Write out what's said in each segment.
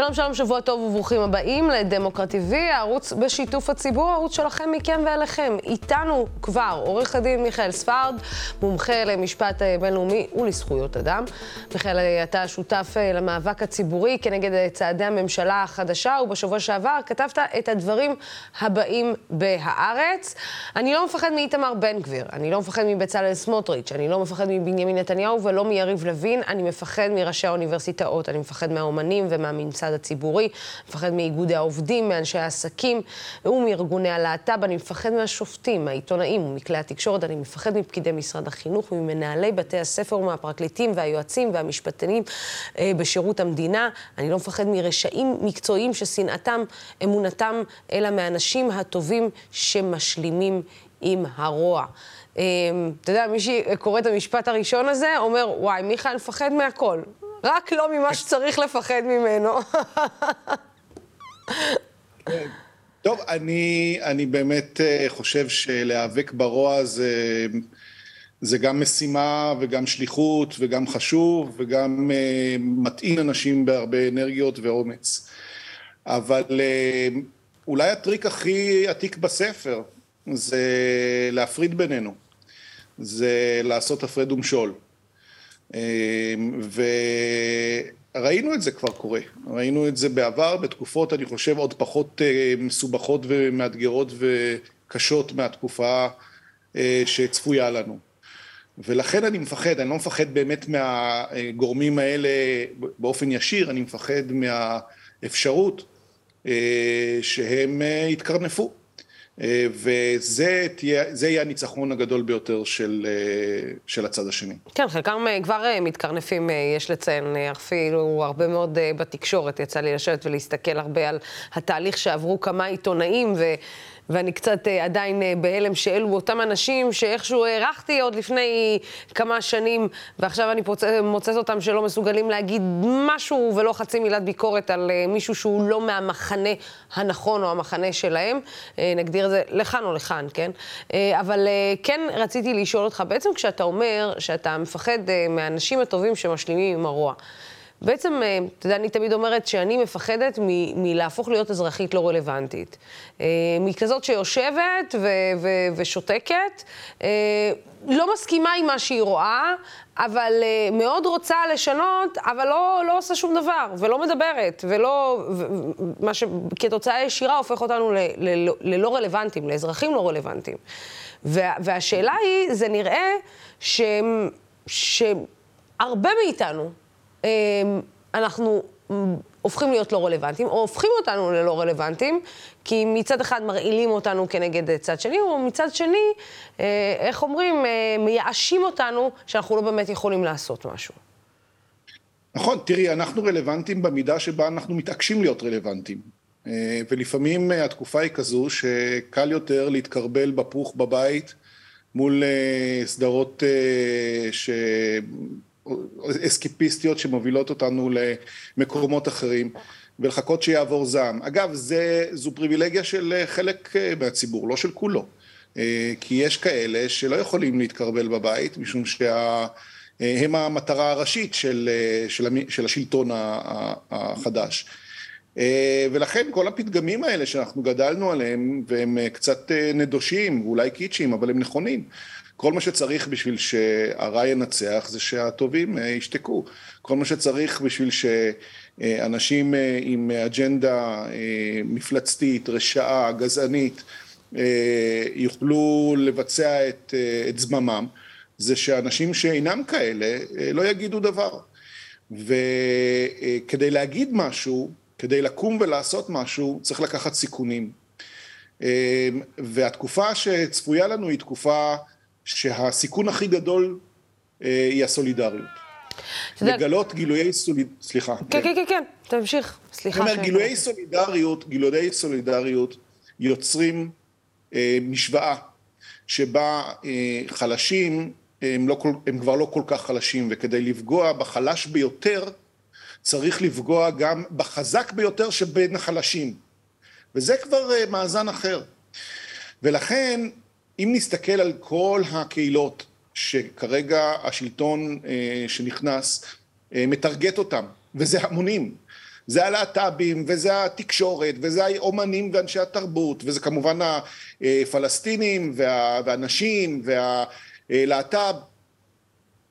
שלום, שלום, שבוע טוב וברוכים הבאים לדמוקרט TV, הערוץ בשיתוף הציבור, הערוץ שלכם, מכם ואליכם. איתנו כבר עורך הדין מיכאל ספרד, מומחה למשפט אה, בינלאומי ולזכויות אדם. מיכאל, אה, אתה שותף אה, למאבק הציבורי כנגד צעדי הממשלה החדשה, ובשבוע שעבר כתבת את הדברים הבאים בהארץ. אני לא מפחד מאיתמר בן גביר, אני לא מפחד מבצלאל סמוטריץ', אני לא מפחד מבנימין נתניהו ולא מיריב לוין, אני מפחד מראשי האוניברסיטאות, אני מפחד מהאומנים ומהממסד. הממסד הציבורי, מפחד מאיגודי העובדים, מאנשי העסקים ומארגוני הלהט"ב, אני מפחד מהשופטים, מהעיתונאים ומכלי התקשורת, אני מפחד מפקידי משרד החינוך וממנהלי בתי הספר ומהפרקליטים והיועצים והמשפטנים אה, בשירות המדינה. אני לא מפחד מרשעים מקצועיים ששנאתם, אמונתם, אלא מהאנשים הטובים שמשלימים עם הרוע. אה, אתה יודע, מי שקורא את המשפט הראשון הזה, אומר, וואי, מיכאל מפחד מהכל. רק לא ממה שצריך לפחד ממנו. טוב, אני, אני באמת אה, חושב שלהיאבק ברוע זה, זה גם משימה וגם שליחות וגם חשוב וגם uh, מטעין אנשים בהרבה אנרגיות ואומץ. אבל uh, אולי הטריק הכי עתיק בספר זה להפריד בינינו. זה לעשות הפרד ומשול. אמ, וראינו את זה כבר קורה, ראינו את זה בעבר, בתקופות אני חושב עוד פחות אה, מסובכות ומאתגרות וקשות מהתקופה אה, שצפויה לנו. ולכן אני מפחד, אני לא מפחד באמת מהגורמים האלה באופן ישיר, אני מפחד מהאפשרות אה, שהם יתקרנפו. אה, וזה תהיה, יהיה הניצחון הגדול ביותר של, אה, של הצד השני. כן, חלקם אה, כבר מתקרנפים, יש לציין, אפילו הרבה מאוד בתקשורת. יצא לי לשבת ולהסתכל הרבה על התהליך שעברו כמה עיתונאים, ו... ואני קצת אה, עדיין אה, בהלם שאלו אותם אנשים שאיכשהו הערכתי עוד לפני כמה שנים, ועכשיו אני פוצ... מוצאת אותם שלא מסוגלים להגיד משהו ולא חצי מילת ביקורת על אה, מישהו שהוא לא מהמחנה הנכון או המחנה שלהם. נגדיר את זה לכאן או לכאן, כן? אבל כן רציתי לשאול אותך, בעצם כשאתה אומר שאתה מפחד מהאנשים הטובים שמשלימים עם הרוע, בעצם, אה, אתה יודע, אני תמיד אומרת שאני מפחדת מ- מלהפוך להיות אזרחית לא רלוונטית. אה, מכזאת שיושבת ו- ו- ושותקת, אה, לא מסכימה עם מה שהיא רואה, אבל מאוד רוצה לשנות, אבל לא, לא עושה שום דבר, ולא מדברת, ולא... מה שכתוצאה ישירה הופך אותנו ל- ל- ללא רלוונטיים, לאזרחים לא רלוונטיים. וה- והשאלה היא, זה נראה ש... שהרבה מאיתנו, אנחנו הופכים להיות לא רלוונטיים, או הופכים אותנו ללא רלוונטיים, כי מצד אחד מרעילים אותנו כנגד צד שני, או מצד שני, אה, איך אומרים, אה, מייאשים אותנו שאנחנו לא באמת יכולים לעשות משהו. נכון, תראי, אנחנו רלוונטיים במידה שבה אנחנו מתעקשים להיות רלוונטיים. אה, ולפעמים התקופה היא כזו שקל יותר להתקרבל בפוך בבית מול סדרות ש... אסקיפיסטיות שמובילות אותנו למקומות אחרים ולחכות שיעבור זעם. אגב, זה, זו פריבילגיה של חלק אה, מהציבור, לא של כולו. אה, כי יש כאלה שלא יכולים להתקרבל בבית, משום שהם אה, המטרה הראשית של, של, של השלטון החדש. ולכן כל הפתגמים האלה שאנחנו גדלנו עליהם, והם קצת נדושים, ואולי קיצ'ים, אבל הם נכונים. כל מה שצריך בשביל שהרע ינצח זה שהטובים אה, ישתקו. כל מה שצריך בשביל שאנשים אה, עם אג'נדה אה, מפלצתית, רשעה, גזענית, יוכלו לבצע את, את זממם, זה שאנשים שאינם כאלה לא יגידו דבר. וכדי להגיד משהו, כדי לקום ולעשות משהו, צריך לקחת סיכונים. והתקופה שצפויה לנו היא תקופה שהסיכון הכי גדול אה, היא הסולידריות. לגלות גילויי סולידריות, סליחה. כן, כן, כן, כן, תמשיך, סליחה. זאת אומרת, גילויי סולידריות, גילויי סולידריות יוצרים אה, משוואה שבה אה, חלשים הם, לא כל, הם כבר לא כל כך חלשים, וכדי לפגוע בחלש ביותר, צריך לפגוע גם בחזק ביותר שבין החלשים. וזה כבר אה, מאזן אחר. ולכן אם נסתכל על כל הקהילות שכרגע השלטון אה, שנכנס אה, מטרגט אותם, וזה המונים, זה הלהט"בים, וזה התקשורת, וזה האומנים ואנשי התרבות, וזה כמובן הפלסטינים והנשים והלהט"ב.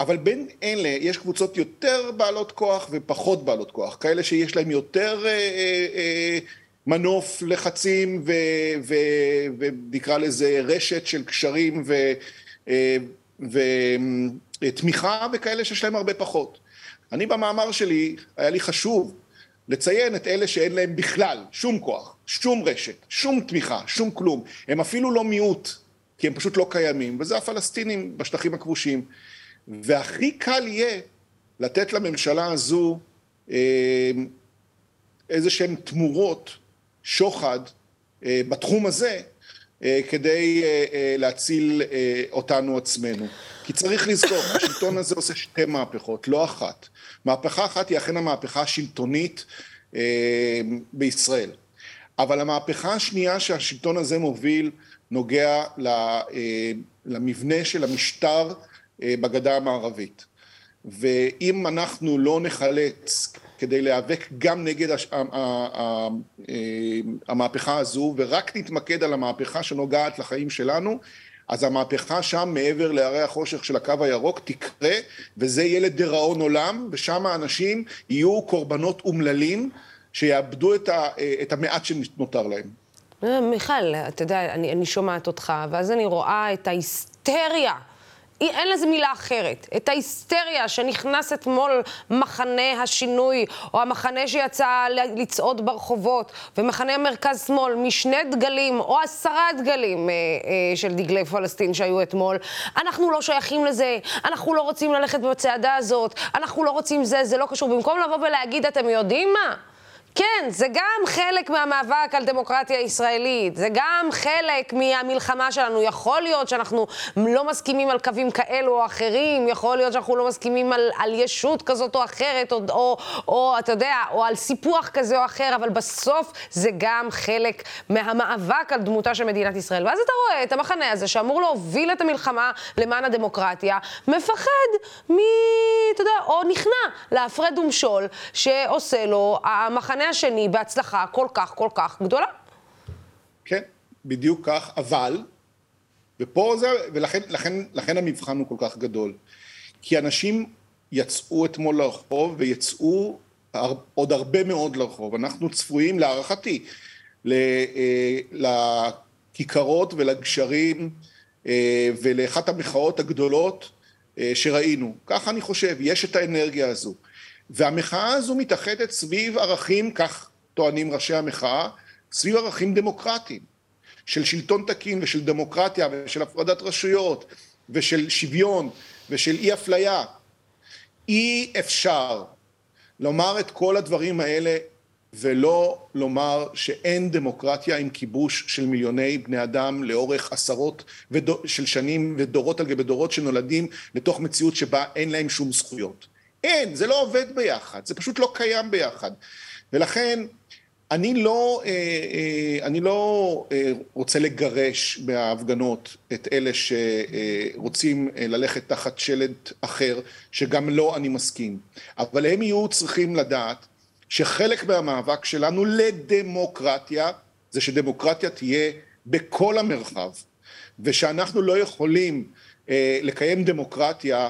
אבל בין אלה יש קבוצות יותר בעלות כוח ופחות בעלות כוח, כאלה שיש להם יותר אה, אה, אה, מנוף לחצים ונקרא לזה רשת של קשרים ו, אה, ותמיכה, וכאלה שיש להם הרבה פחות. אני במאמר שלי, היה לי חשוב לציין את אלה שאין להם בכלל שום כוח, שום רשת, שום תמיכה, שום כלום. הם אפילו לא מיעוט, כי הם פשוט לא קיימים, וזה הפלסטינים בשטחים הכבושים. והכי קל יהיה לתת לממשלה הזו אה, איזה שהן תמורות, שוחד, אה, בתחום הזה, אה, כדי להציל אותנו עצמנו. כי צריך לזכור, השלטון הזה עושה שתי מהפכות, לא אחת. מהפכה אחת היא אכן המהפכה השלטונית בישראל. אבל המהפכה השנייה שהשלטון הזה מוביל נוגע למבנה של המשטר אה, בגדה המערבית. ואם אנחנו לא נחלץ כדי להיאבק גם נגד הש... אה, המהפכה הזו ורק נתמקד על המהפכה שנוגעת לחיים שלנו, אז המהפכה שם מעבר להרי החושך של הקו הירוק תקרה וזה יהיה לדיראון עולם ושם האנשים יהיו קורבנות אומללים שיאבדו את, ה... אה, את המעט שנותר להם. מיכל, אתה יודע, אני, אני שומעת אותך ואז אני רואה את ההיסטריה אין לזה מילה אחרת. את ההיסטריה שנכנס אתמול מחנה השינוי, או המחנה שיצא לצעוד ברחובות, ומחנה המרכז-שמאל, משני דגלים, או עשרה דגלים אה, אה, של דגלי פלסטין שהיו אתמול. אנחנו לא שייכים לזה, אנחנו לא רוצים ללכת בצעדה הזאת, אנחנו לא רוצים זה, זה לא קשור. במקום לבוא ולהגיד, אתם יודעים מה? כן, זה גם חלק מהמאבק על דמוקרטיה ישראלית, זה גם חלק מהמלחמה שלנו. יכול להיות שאנחנו לא מסכימים על קווים כאלו או אחרים, יכול להיות שאנחנו לא מסכימים על, על ישות כזאת או אחרת, או, או, או אתה יודע, או על סיפוח כזה או אחר, אבל בסוף זה גם חלק מהמאבק על דמותה של מדינת ישראל. ואז אתה רואה את המחנה הזה שאמור להוביל את המלחמה למען הדמוקרטיה, מפחד מ... אתה יודע, או נכנע להפרד ומשול שעושה לו המחנה המחנה השני בהצלחה כל כך כל כך גדולה. כן, בדיוק כך, אבל, ופה זה, ולכן לכן, לכן המבחן הוא כל כך גדול. כי אנשים יצאו אתמול לרחוב ויצאו עוד הרבה מאוד לרחוב. אנחנו צפויים, להערכתי, אה, לכיכרות ולגשרים אה, ולאחת המחאות הגדולות אה, שראינו. ככה אני חושב, יש את האנרגיה הזו. והמחאה הזו מתאחדת סביב ערכים, כך טוענים ראשי המחאה, סביב ערכים דמוקרטיים, של שלטון תקין ושל דמוקרטיה ושל הפרדת רשויות ושל שוויון ושל אי אפליה. אי אפשר לומר את כל הדברים האלה ולא לומר שאין דמוקרטיה עם כיבוש של מיליוני בני אדם לאורך עשרות של שנים ודורות על גבי דורות שנולדים לתוך מציאות שבה אין להם שום זכויות. אין, זה לא עובד ביחד, זה פשוט לא קיים ביחד. ולכן אני לא, אה, אה, אני לא אה, רוצה לגרש מההפגנות את אלה שרוצים ללכת תחת שלד אחר, שגם לא אני מסכים. אבל הם יהיו צריכים לדעת שחלק מהמאבק שלנו לדמוקרטיה, זה שדמוקרטיה תהיה בכל המרחב, ושאנחנו לא יכולים לקיים דמוקרטיה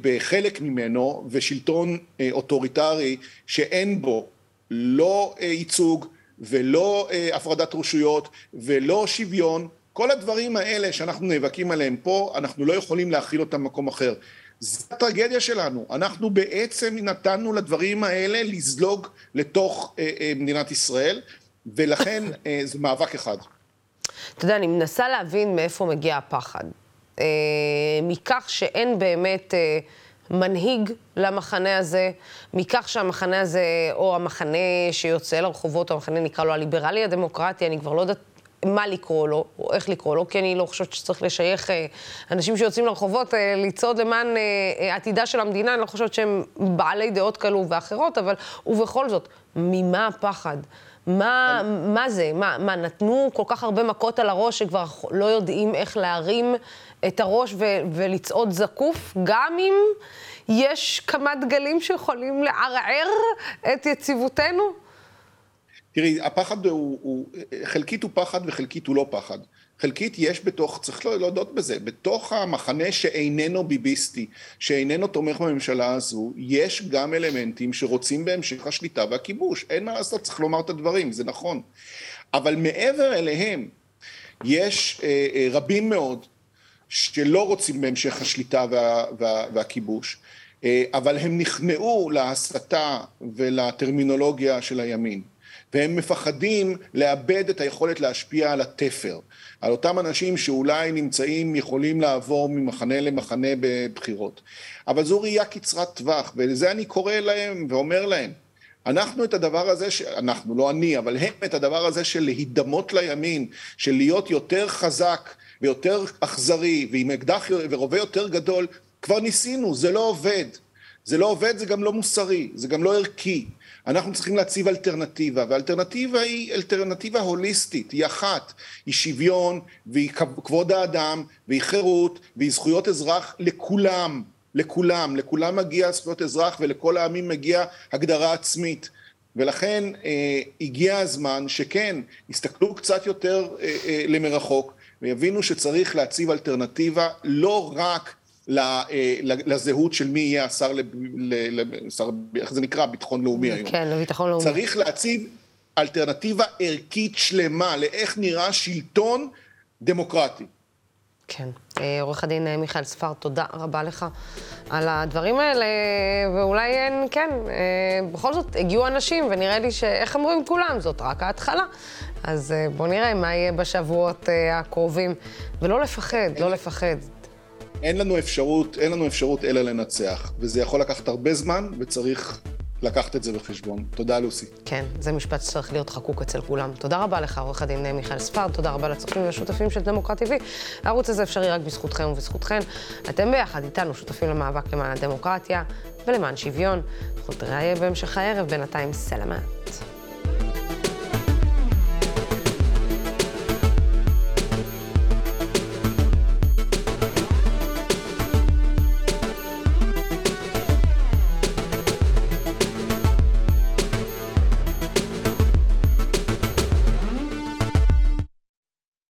בחלק ממנו ושלטון אה, אוטוריטרי שאין בו לא אה, ייצוג ולא הפרדת רשויות ולא שוויון כל הדברים האלה שאנחנו נאבקים עליהם פה אנחנו לא יכולים להכיל אותם במקום אחר זו הטרגדיה שלנו אנחנו בעצם נתנו לדברים האלה לזלוג לתוך מדינת ישראל ולכן זה מאבק אחד. אתה יודע, אני מנסה להבין מאיפה מגיע הפחד. אה, מכך שאין באמת אה, מנהיג למחנה הזה, מכך שהמחנה הזה, או המחנה שיוצא לרחובות, המחנה נקרא לו הליברלי הדמוקרטי, אני כבר לא יודעת מה לקרוא לו, או איך לקרוא לו, כי אני לא חושבת שצריך לשייך אה, אנשים שיוצאים לרחובות אה, לצעוד למען אה, אה, עתידה של המדינה, אני לא חושבת שהם בעלי דעות כאלו ואחרות, אבל ובכל זאת, ממה הפחד? מה, מה זה? מה, מה, נתנו כל כך הרבה מכות על הראש שכבר לא יודעים איך להרים את הראש ו- ולצעוד זקוף, גם אם יש כמה דגלים שיכולים לערער את יציבותנו? תראי, הפחד הוא, הוא, חלקית הוא פחד וחלקית הוא לא פחד. חלקית יש בתוך, צריך לא להודות בזה, בתוך המחנה שאיננו ביביסטי, שאיננו תומך בממשלה הזו, יש גם אלמנטים שרוצים בהמשך השליטה והכיבוש. אין מה לעשות, צריך לומר את הדברים, זה נכון. אבל מעבר אליהם, יש אה, אה, רבים מאוד שלא רוצים בהמשך השליטה וה, וה, והכיבוש, אה, אבל הם נכנעו להסתה ולטרמינולוגיה של הימין. והם מפחדים לאבד את היכולת להשפיע על התפר, על אותם אנשים שאולי נמצאים, יכולים לעבור ממחנה למחנה בבחירות. אבל זו ראייה קצרת טווח, ולזה אני קורא להם ואומר להם, אנחנו את הדבר הזה, ש... אנחנו, לא אני, אבל הם את הדבר הזה של להידמות לימין, של להיות יותר חזק ויותר אכזרי ועם אקדח ורובה יותר גדול, כבר ניסינו, זה לא עובד. זה לא עובד, זה גם לא מוסרי, זה גם לא ערכי. אנחנו צריכים להציב אלטרנטיבה, והאלטרנטיבה היא אלטרנטיבה הוליסטית, היא אחת, היא שוויון, והיא כבוד האדם, והיא חירות, והיא זכויות אזרח לכולם, לכולם, לכולם מגיע זכויות אזרח ולכל העמים מגיע הגדרה עצמית. ולכן אה, הגיע הזמן שכן, יסתכלו קצת יותר אה, אה, למרחוק ויבינו שצריך להציב אלטרנטיבה לא רק לזהות של מי יהיה השר, לשר, איך זה נקרא? ביטחון לאומי היום. כן, לביטחון לאומי. צריך להציב אלטרנטיבה ערכית שלמה לאיך נראה שלטון דמוקרטי. כן. אה, עורך הדין אה, מיכאל ספר, תודה רבה לך על הדברים האלה, ואולי אין, כן, בכל זאת הגיעו אנשים, ונראה לי שאיך אומרים כולם, זאת רק ההתחלה. אז בואו נראה מה יהיה בשבועות הקרובים, ולא לפחד, לא לפחד. אין לנו אפשרות, אין לנו אפשרות אלא לנצח, וזה יכול לקחת הרבה זמן, וצריך לקחת את זה בחשבון. תודה, לוסי. כן, זה משפט שצריך להיות חקוק אצל כולם. תודה רבה לך, עורך הדין מיכאל ספרד, תודה רבה לצופים ולשותפים של דמוקרט TV. הערוץ הזה אפשרי רק בזכותכם ובזכותכן. אתם ביחד איתנו שותפים למאבק למען הדמוקרטיה ולמען שוויון. אנחנו נתראה בהמשך הערב, בינתיים סלמת.